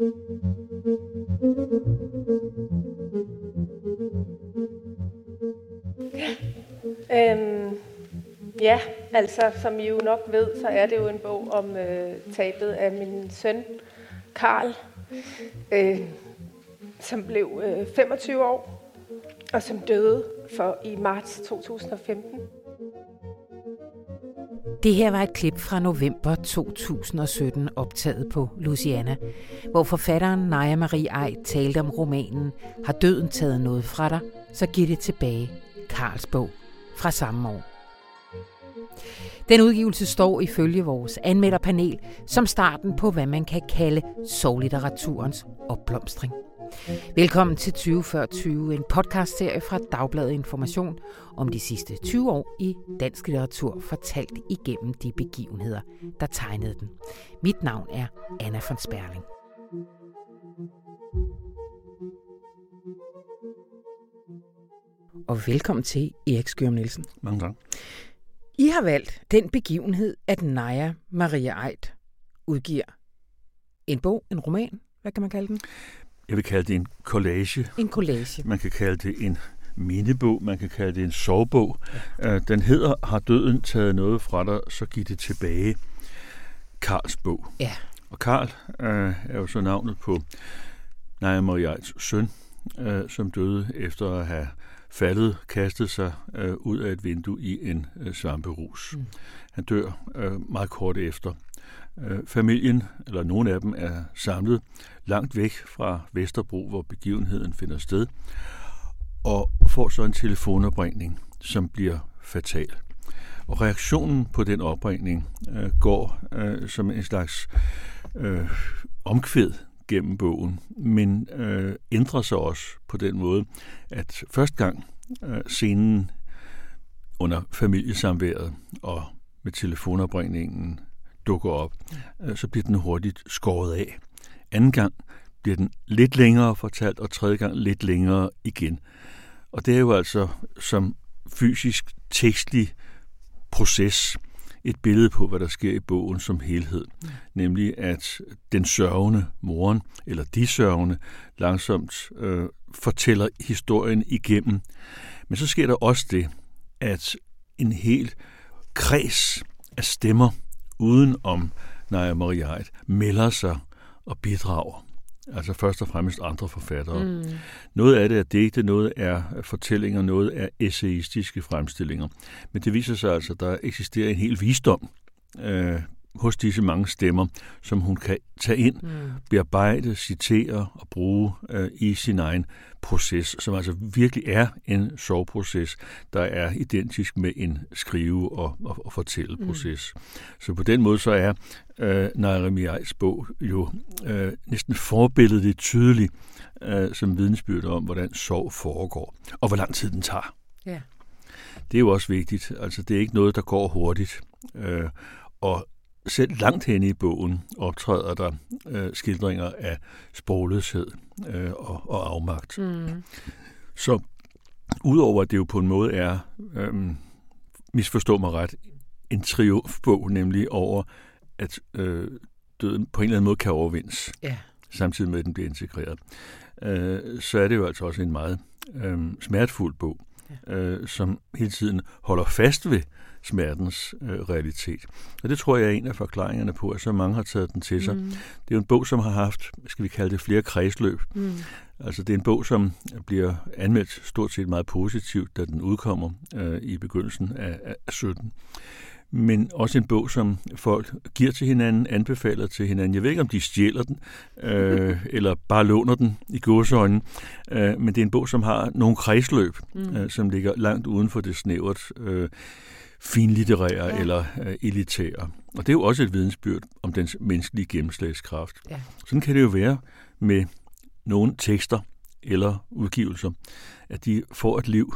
Øhm, ja, altså som I jo nok ved, så er det jo en bog om øh, tabet af min søn, Karl, øh, som blev øh, 25 år, og som døde for i marts 2015. Det her var et klip fra november 2017 optaget på Luciana, hvor forfatteren Naja Marie Ej talte om romanen Har døden taget noget fra dig, så giv det tilbage. Karls bog fra samme år. Den udgivelse står ifølge vores anmelderpanel som starten på, hvad man kan kalde sovlitteraturens opblomstring. Velkommen til 2040, en podcastserie fra Dagbladet Information om de sidste 20 år i dansk litteratur, fortalt igennem de begivenheder, der tegnede den. Mit navn er Anna von Sperling. Og velkommen til Erik Skørm Nielsen. Mange tak. I har valgt den begivenhed, at Naja Maria Eid udgiver en bog, en roman, hvad kan man kalde den? Jeg vil kalde det en collage. En collage. Man kan kalde det en mindebog, man kan kalde det en sovebog. Ja. Øh, den hedder Har døden taget noget fra dig, så giv det tilbage. Karls bog. Ja. Og Karl øh, er jo så navnet på Naja Mariais søn, øh, som døde efter at have faldet, kastet sig øh, ud af et vindue i en øh, svamperus. Mm. Han dør øh, meget kort efter. Øh, familien, eller nogle af dem, er samlet langt væk fra Vesterbro, hvor begivenheden finder sted, og får så en telefonopringning, som bliver fatal. Og reaktionen på den opringning øh, går øh, som en slags øh, omkvæd gennem bogen, men øh, ændrer sig også på den måde, at første gang øh, scenen under familiesamværet og med telefonopringningen dukker op, øh, så bliver den hurtigt skåret af. Anden gang bliver den lidt længere fortalt, og tredje gang lidt længere igen. Og det er jo altså som fysisk tekstlig proces et billede på, hvad der sker i bogen som helhed. Mm. Nemlig at den sørgende moren, eller de sørgende, langsomt øh, fortæller historien igennem. Men så sker der også det, at en hel kreds af stemmer uden om Naja Maria melder sig og bidrager. Altså først og fremmest andre forfattere. Mm. Noget af det er digte, noget er fortællinger, noget er essayistiske fremstillinger. Men det viser sig altså, at der eksisterer en hel visdom øh, hos disse mange stemmer, som hun kan tage ind, mm. bearbejde, citere og bruge øh, i sin egen proces, som altså virkelig er en soveproces, der er identisk med en skrive- og, og, og fortælleproces. Mm. Så på den måde så er øh, Nairemi Ejs bog jo øh, næsten forbilledet tydeligt øh, som vidensbyrd om, hvordan sov foregår, og hvor lang tid den tager. Ja. Det er jo også vigtigt. Altså, det er ikke noget, der går hurtigt. Øh, og selv langt hen i bogen optræder der øh, skildringer af sprogløshed øh, og, og afmagt. Mm. Så udover at det jo på en måde er, øh, misforstå mig ret, en triumfbog, nemlig over, at øh, døden på en eller anden måde kan overvindes, ja. samtidig med, at den bliver integreret, øh, så er det jo altså også en meget øh, smertefuld bog, ja. øh, som hele tiden holder fast ved smertens øh, realitet. Og det tror jeg er en af forklaringerne på, at så mange har taget den til sig. Mm. Det er jo en bog, som har haft, skal vi kalde det, flere kredsløb. Mm. Altså det er en bog, som bliver anmeldt stort set meget positivt, da den udkommer øh, i begyndelsen af, af 17 men også en bog, som folk giver til hinanden, anbefaler til hinanden. Jeg ved ikke, om de stjæler den, øh, eller bare låner den i gåsøjne, øh, men det er en bog, som har nogle kredsløb, mm. øh, som ligger langt uden for det snævert øh, finlitterære ja. eller øh, elitære. Og det er jo også et vidensbyrd om dens menneskelige gennemslagskraft. Ja. Sådan kan det jo være med nogle tekster eller udgivelser, at de får et liv.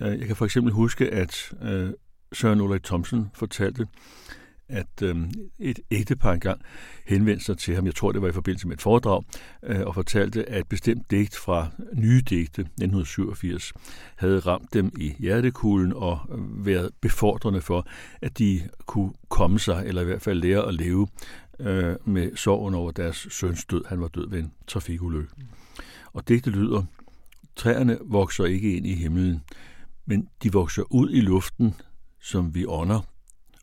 Ja. Øh, jeg kan for eksempel huske, at øh, Søren Ulrik Thomsen fortalte, at øh, et ægtepar engang henvendte sig til ham, jeg tror det var i forbindelse med et foredrag, øh, og fortalte, at et bestemt digt fra Nye Digte 1987 havde ramt dem i hjertekuglen og været befordrende for, at de kunne komme sig, eller i hvert fald lære at leve øh, med sorgen over deres søns død. Han var død ved en trafikulykke. Og digtet lyder, træerne vokser ikke ind i himlen, men de vokser ud i luften, som vi ånder,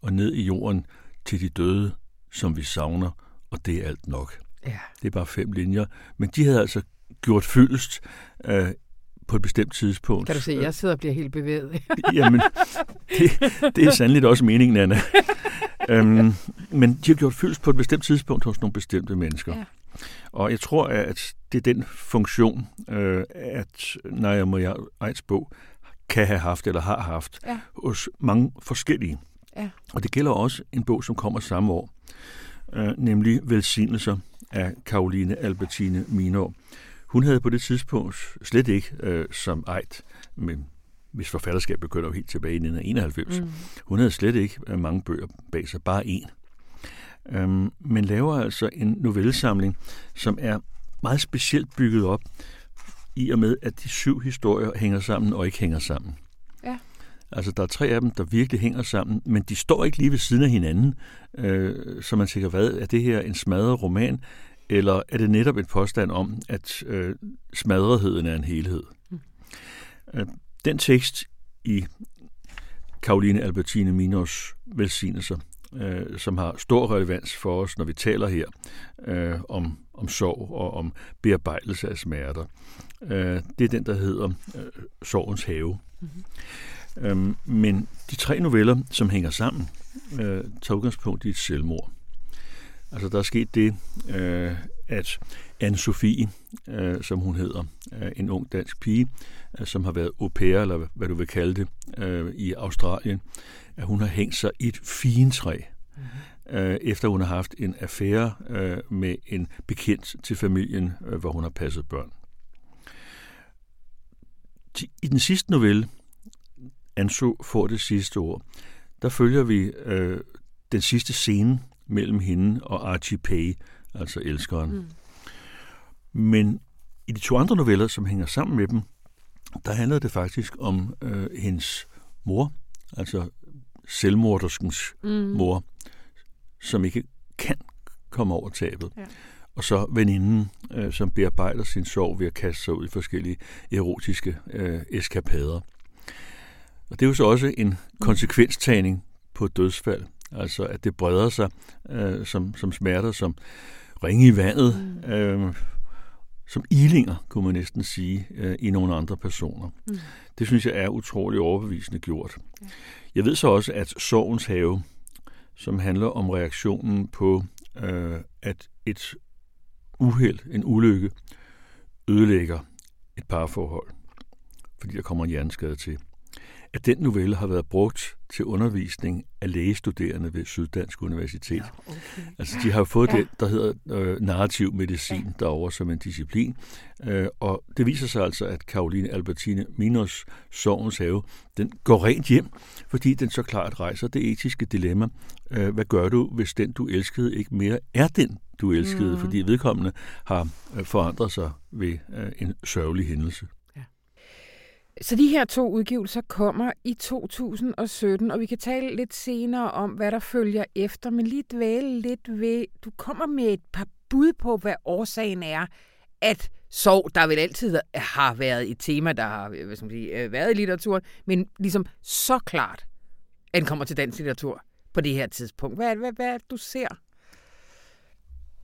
og ned i jorden til de døde, som vi savner, og det er alt nok. Ja. Det er bare fem linjer, men de havde altså gjort fyldest øh, på et bestemt tidspunkt. Kan du se, jeg sidder og bliver helt bevæget. Jamen, det, det er sandelig også meningen, Anna. øhm, men de har gjort fyldest på et bestemt tidspunkt hos nogle bestemte mennesker. Ja. Og jeg tror, at det er den funktion, øh, at Naja Maria Eids bog kan have haft eller har haft Ja. hos mange forskellige. Ja. Og det gælder også en bog, som kommer samme år, øh, nemlig Velsignelser af Karoline Albertine Minor. Hun havde på det tidspunkt slet ikke øh, som Eid, men hvis forfatterskab begynder jo helt tilbage i 1991, mm. hun havde slet ikke øh, mange bøger bag sig, bare én. Øhm, men laver altså en novellesamling, som er meget specielt bygget op, i og med, at de syv historier hænger sammen og ikke hænger sammen. Ja. Altså, der er tre af dem, der virkelig hænger sammen, men de står ikke lige ved siden af hinanden, øh, så man tænker, hvad, er det her en smadret roman, eller er det netop et påstand om, at øh, smadretheden er en helhed? Mm. Øh, den tekst i Karoline Albertine Minors velsignelser, øh, som har stor relevans for os, når vi taler her øh, om, om sorg og om bearbejdelse af smerter. Øh, det er den, der hedder øh, Sorgens have. Mm-hmm. Øhm, men de tre noveller, som hænger sammen, øh, tager udgangspunkt i et selvmord. Altså, der er sket det, øh, at Anne-Sophie, øh, som hun hedder, øh, en ung dansk pige, øh, som har været au pair, eller hvad du vil kalde det, øh, i Australien, at hun har hængt sig i et fintræ, mm-hmm. øh, efter hun har haft en affære øh, med en bekendt til familien, øh, hvor hun har passet børn. I den sidste novelle, Anso får det sidste ord, der følger vi øh, den sidste scene mellem hende og Archie Pay, altså elskeren. Mm. Men i de to andre noveller, som hænger sammen med dem, der handler det faktisk om øh, hendes mor, altså selvmorderskens mm. mor, som ikke kan komme over tabet. Ja. Og så veninden, øh, som bearbejder sin sorg ved at kaste sig ud i forskellige erotiske øh, eskapader. Og det er jo så også en konsekvenstagning på et dødsfald. Altså at det breder sig øh, som, som smerter, som ringe i vandet, mm. øh, som ilinger, kunne man næsten sige, øh, i nogle andre personer. Mm. Det synes jeg er utrolig overbevisende gjort. Ja. Jeg ved så også, at Sorgens have, som handler om reaktionen på, øh, at et uheld, en ulykke, ødelægger et parforhold, fordi der kommer en hjerneskade til at den novelle har været brugt til undervisning af lægestuderende ved Syddansk Universitet. Ja, okay. Altså, de har fået ja. det, der hedder øh, narrativ medicin ja. derovre som en disciplin. Øh, og det viser sig altså, at Karoline Albertine Minos Sovens have, den går rent hjem, fordi den så klart rejser det etiske dilemma. Øh, hvad gør du, hvis den, du elskede, ikke mere er den, du elskede? Mm. Fordi vedkommende har øh, forandret sig ved øh, en sørgelig hændelse. Så de her to udgivelser kommer i 2017, og vi kan tale lidt senere om, hvad der følger efter, men lige dvæle lidt ved, du kommer med et par bud på, hvad årsagen er, at sorg, der vel altid har været et tema, der har hvad skal man sige, øh, været i litteraturen, men ligesom så klart, at den kommer til dansk litteratur på det her tidspunkt. Hvad, hvad, hvad du ser?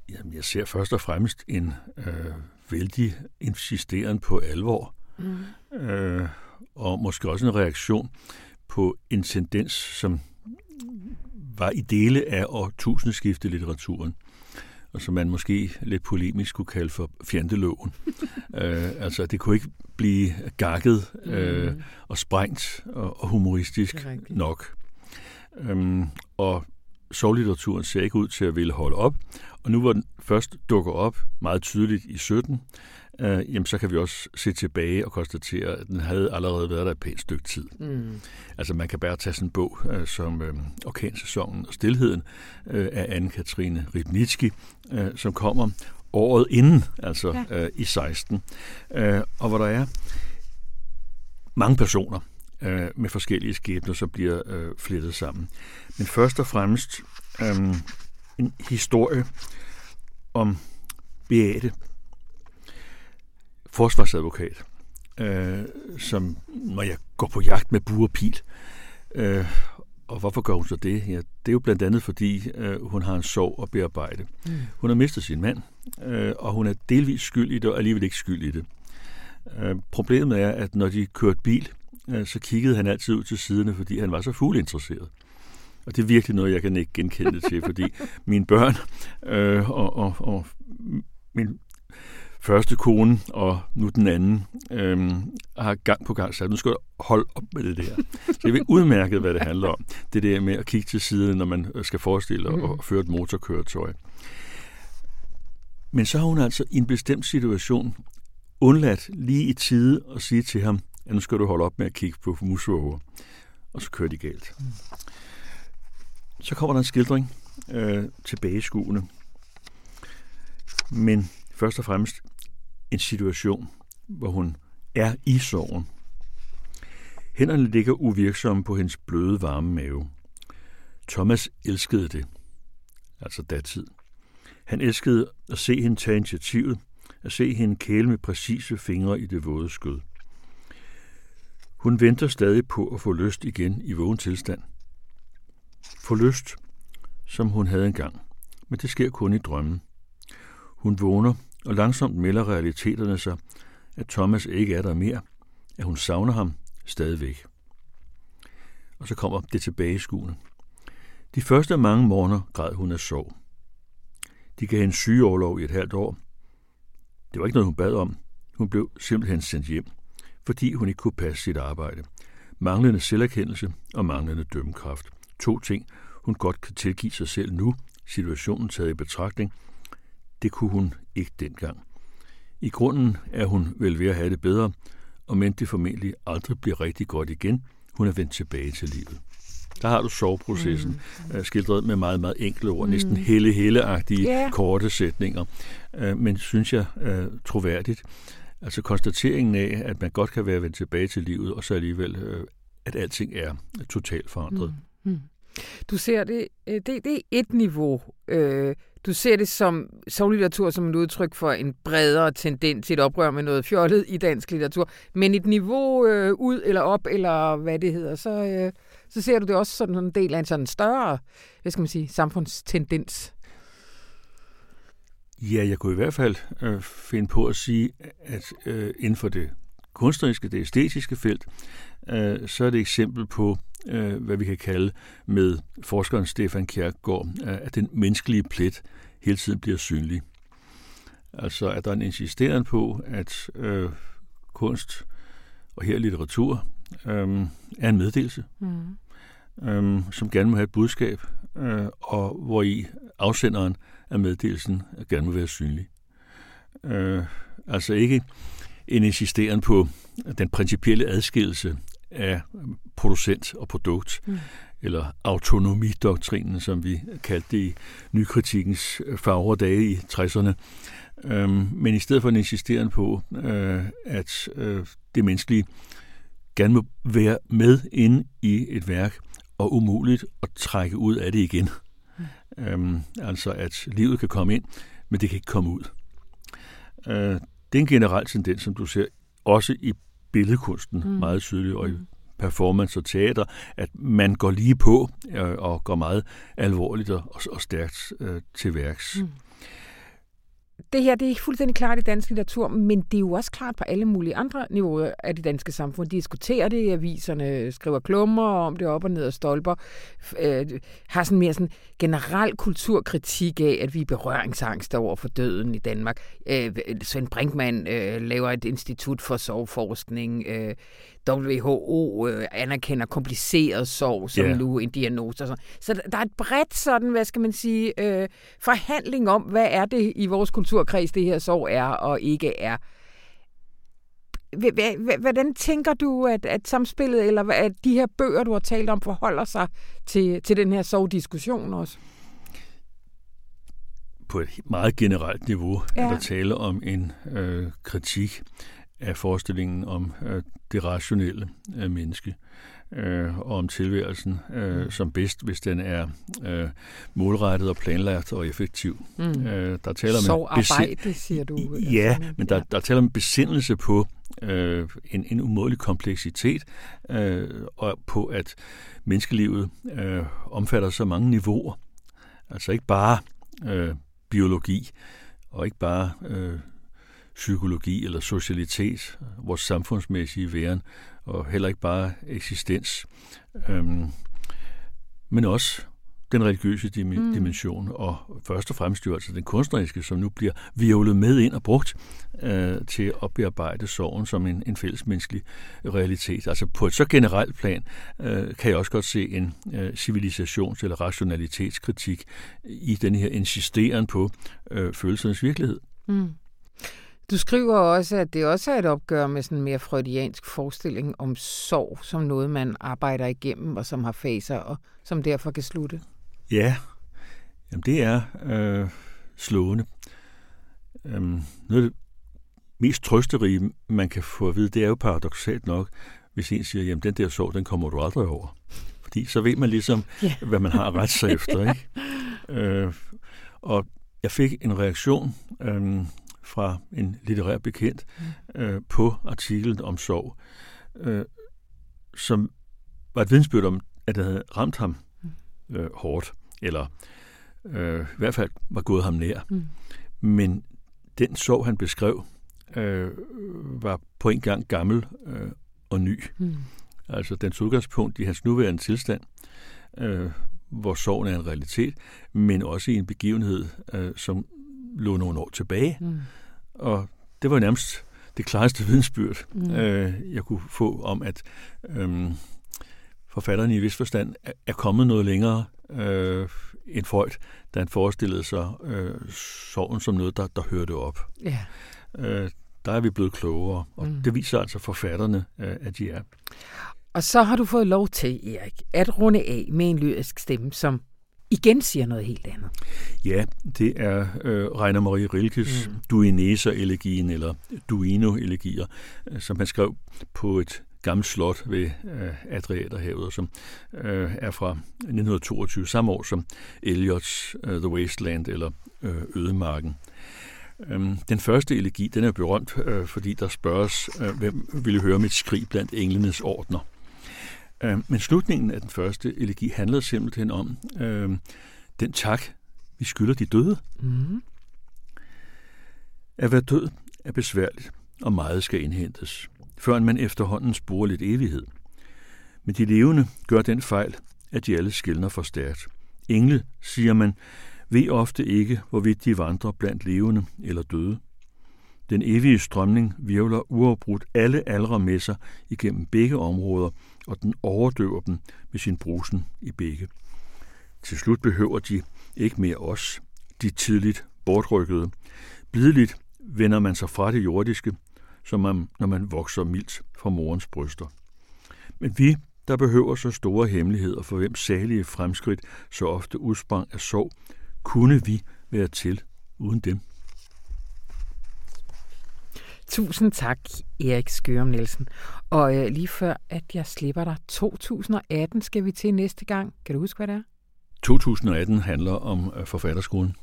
Jamen, jeg ser først og fremmest en øh, vældig insisteren på alvor Mm. Øh, og måske også en reaktion på en tendens, som var i dele af årtusindskifte litteraturen, og som man måske lidt polemisk kunne kalde for fjandeloven. øh, altså, det kunne ikke blive gakket øh, mm. og sprængt og, og humoristisk nok. Øhm, og sovlitteraturen ser ikke ud til at ville holde op, og nu hvor den først dukker op meget tydeligt i 17, øh, jamen så kan vi også se tilbage og konstatere, at den havde allerede været der et pænt stykke tid. Mm. Altså man kan bare tage sådan en bog øh, som øh, Orkansæsonen og Stilheden øh, af Anne-Katrine Ribnitski, øh, som kommer året inden, altså ja. øh, i 16, øh, og hvor der er mange personer øh, med forskellige skæbner, som bliver øh, flettet sammen. Men først og fremmest øh, en historie om Beate, forsvarsadvokat, øh, som når jeg går på jagt med buerpil. Øh, og hvorfor gør hun så det? Ja, det er jo blandt andet, fordi øh, hun har en sorg at bearbejde. Mm. Hun har mistet sin mand, øh, og hun er delvis skyld i det, og alligevel ikke skyld i det. Øh, problemet er, at når de kørte bil, øh, så kiggede han altid ud til siderne, fordi han var så fuglinteresseret. Og det er virkelig noget, jeg kan ikke genkende til, fordi mine børn øh, og, og, og min første kone og nu den anden øh, har gang på gang sagt, nu skal du holde op med det der. Så jeg ved udmærket, hvad det handler om. Det der med at kigge til siden, når man skal forestille mm. at føre et motorkøretøj. Men så har hun altså i en bestemt situation undladt lige i tide at sige til ham, at nu skal du holde op med at kigge på musvåger. Og så kører de galt. Mm. Så kommer der en skildring øh, tilbageskuende. Men først og fremmest en situation, hvor hun er i sorgen. Hænderne ligger uvirksomme på hendes bløde, varme mave. Thomas elskede det, altså datid. Han elskede at se hende tage initiativet, at se hende kæle med præcise fingre i det våde skød. Hun venter stadig på at få lyst igen i vågen tilstand. Få lyst, som hun havde engang, men det sker kun i drømmen. Hun vågner, og langsomt melder realiteterne sig, at Thomas ikke er der mere, at hun savner ham stadigvæk. Og så kommer det tilbage i skuene. De første mange morgener græd hun af sorg. De gav hende sygeoverlov i et halvt år. Det var ikke noget, hun bad om. Hun blev simpelthen sendt hjem, fordi hun ikke kunne passe sit arbejde. Manglende selverkendelse og manglende dømmekraft. To ting, hun godt kan tilgive sig selv nu, situationen taget i betragtning. Det kunne hun ikke dengang. I grunden er hun vel ved at have det bedre, og men det formentlig aldrig bliver rigtig godt igen. Hun er vendt tilbage til livet. Der har du soveprocessen, mm. skildret med meget, meget enkle ord, mm. næsten hele-hele-agtige yeah. korte sætninger, øh, men synes jeg øh, troværdigt. Altså konstateringen af, at man godt kan være vendt tilbage til livet, og så alligevel, at alting er totalt forandret. Mm. Mm. Du ser det, det, det er et niveau. Du ser det som soglitteratur som et udtryk for en bredere tendens til et oprør med noget fjollet i dansk litteratur. Men et niveau øh, ud eller op, eller hvad det hedder, så, øh, så ser du det også som en del af en sådan større, hvad skal man sige, samfundstendens. Ja, jeg kunne i hvert fald øh, finde på at sige, at øh, inden for det kunstneriske, det æstetiske felt, øh, så er det et eksempel på, øh, hvad vi kan kalde med forskeren Stefan Kierkegaard, øh, at den menneskelige plet hele tiden bliver synlig. Altså, at der er en insisteren på, at øh, kunst og her litteratur øh, er en meddelelse, mm. øh, som gerne må have et budskab, øh, og hvor i afsenderen af meddelelsen gerne må være synlig. Øh, altså ikke en insisteren på den principielle adskillelse af producent og produkt, mm. eller autonomidoktrinen, som vi kaldte det i nykritikkens fagre dage i 60'erne. Øhm, men i stedet for en insisteren på, øh, at øh, det menneskelige gerne må være med inde i et værk, og umuligt at trække ud af det igen. Mm. Øhm, altså at livet kan komme ind, men det kan ikke komme ud. Øh, det er en generel tendens, som du ser også i billedkunsten mm. meget tydeligt, og i mm. performance og teater, at man går lige på øh, og går meget alvorligt og, og stærkt øh, til værks. Mm det her det er fuldstændig klart i dansk litteratur, men det er jo også klart på alle mulige andre niveauer af det danske samfund. De diskuterer det i aviserne, skriver klummer om det op og ned og stolper, øh, har sådan mere sådan generel kulturkritik af, at vi er berøringsangst over for døden i Danmark. Øh, Svend Brinkmann øh, laver et institut for sovforskning. Øh, WHO øh, anerkender kompliceret sorg som yeah. nu en diagnose. Og sådan. Så der er et bredt sådan, hvad skal man sige, øh, forhandling om, hvad er det i vores kulturkreds, det her sorg er og ikke er. hvordan tænker du, at, at samspillet, eller at de her bøger, du har talt om, forholder sig til, til den her sovdiskussion også? På et meget generelt niveau ja. er der tale om en øh, kritik af forestillingen om øh, det rationelle øh, menneske øh, og om tilværelsen øh, mm. som bedst, hvis den er øh, målrettet og planlagt og effektiv. Mm. Øh, der taler Så arbejde, siger du. Ja, altså, men der, ja. der taler om besindelse på øh, en, en umådelig kompleksitet øh, og på, at menneskelivet øh, omfatter så mange niveauer. Altså ikke bare øh, biologi og ikke bare øh, psykologi eller socialitet, vores samfundsmæssige væren, og heller ikke bare eksistens, øhm, men også den religiøse mm. dimension, og først og fremmest jo altså den kunstneriske, som nu bliver violet med ind og brugt øh, til at bearbejde sorgen som en, en fællesmenneskelig realitet. Altså på et så generelt plan øh, kan jeg også godt se en øh, civilisations- eller rationalitetskritik i den her insisteren på øh, følelsernes virkelighed. Mm. Du skriver også, at det også er et opgør med sådan en mere freudiansk forestilling om sorg, som noget, man arbejder igennem, og som har faser, og som derfor kan slutte. Ja, Jamen, det er øh, slående. Øhm, noget af det mest trøsterige, man kan få at vide, det er jo paradoxalt nok, hvis en siger, jamen den der sorg, den kommer du aldrig over. Fordi så ved man ligesom, yeah. hvad man har ret sig efter. Ikke? Øh, og jeg fik en reaktion øh, fra en litterær bekendt mm. øh, på artiklen om sorg, øh, som var et vidensbyrd om, at det havde ramt ham mm. øh, hårdt, eller øh, i hvert fald var gået ham nær. Mm. Men den sorg, han beskrev, øh, var på en gang gammel øh, og ny. Mm. Altså den udgangspunkt i hans nuværende tilstand, øh, hvor sorgen er en realitet, men også i en begivenhed, øh, som lå nogle år tilbage. Mm. Og det var nærmest det klareste vidensbyrd, mm. øh, jeg kunne få om, at øh, forfatteren i vis forstand er kommet noget længere øh, end Freud, da han forestillede sig øh, sorgen som noget, der, der hørte op. Ja. Øh, der er vi blevet klogere, og mm. det viser altså forfatterne, øh, at de er. Og så har du fået lov til, Erik, at runde af med en lyrisk stemme, som igen siger noget helt andet. Ja, det er øh, Rainer Marie Rilkes mm. Duineser-elegien, eller Duino-elegier, øh, som han skrev på et gammelt slot ved øh, Adriaterhavet, som øh, er fra 1922, samme år som Eliots uh, The Wasteland, eller øh, Ødemarken. Øhm, den første elegi, den er berømt, øh, fordi der spørges, øh, hvem ville høre mit skrig blandt englenes ordner. Øh, men slutningen af den første elegi handler simpelthen om øh, den tak, vi skylder de døde. Mm. At være død er besværligt, og meget skal indhentes, før man efterhånden sporer lidt evighed. Men de levende gør den fejl, at de alle skældner for stærkt. Engle, siger man, ved ofte ikke, hvorvidt de vandrer blandt levende eller døde. Den evige strømning virvler uafbrudt alle aldre med sig igennem begge områder, og den overdøver dem med sin brusen i begge. Til slut behøver de ikke mere os, de tidligt bortrykkede. Blideligt vender man sig fra det jordiske, som man, når man vokser mildt fra morens bryster. Men vi, der behøver så store hemmeligheder, for hvem salige fremskridt så ofte udsprang af sorg, kunne vi være til uden dem. Tusind tak, Erik Skørum Nielsen. Og øh, lige før, at jeg slipper dig, 2018 skal vi til næste gang. Kan du huske, hvad det er? 2018 handler om øh, forfatterskolen,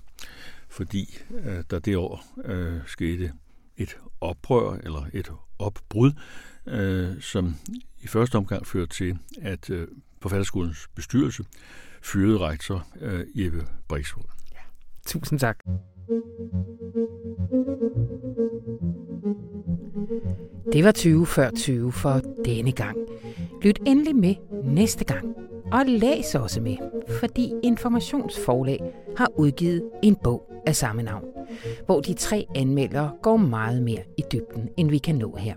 fordi øh, der det år øh, skete et oprør eller et opbrud, øh, som i første omgang førte til, at øh, forfatterskolens bestyrelse fyrede rektor øh, Jeppe Brixvold. Ja. Tusind tak. Det var 20 før 20 for denne gang. Lyt endelig med næste gang. Og læs også med, fordi Informationsforlag har udgivet en bog af samme navn, hvor de tre anmeldere går meget mere i dybden, end vi kan nå her.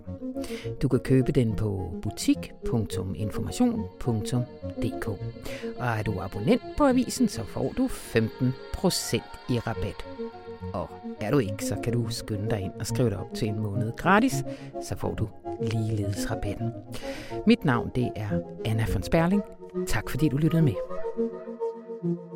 Du kan købe den på butik.information.dk. Og er du abonnent på avisen, så får du 15% i rabat. Og er du ikke, så kan du skynde dig ind og skrive dig op til en måned gratis, så får du ligeledes rabatten. Mit navn det er Anna von Sperling. Tak fordi du lyttede med. thank you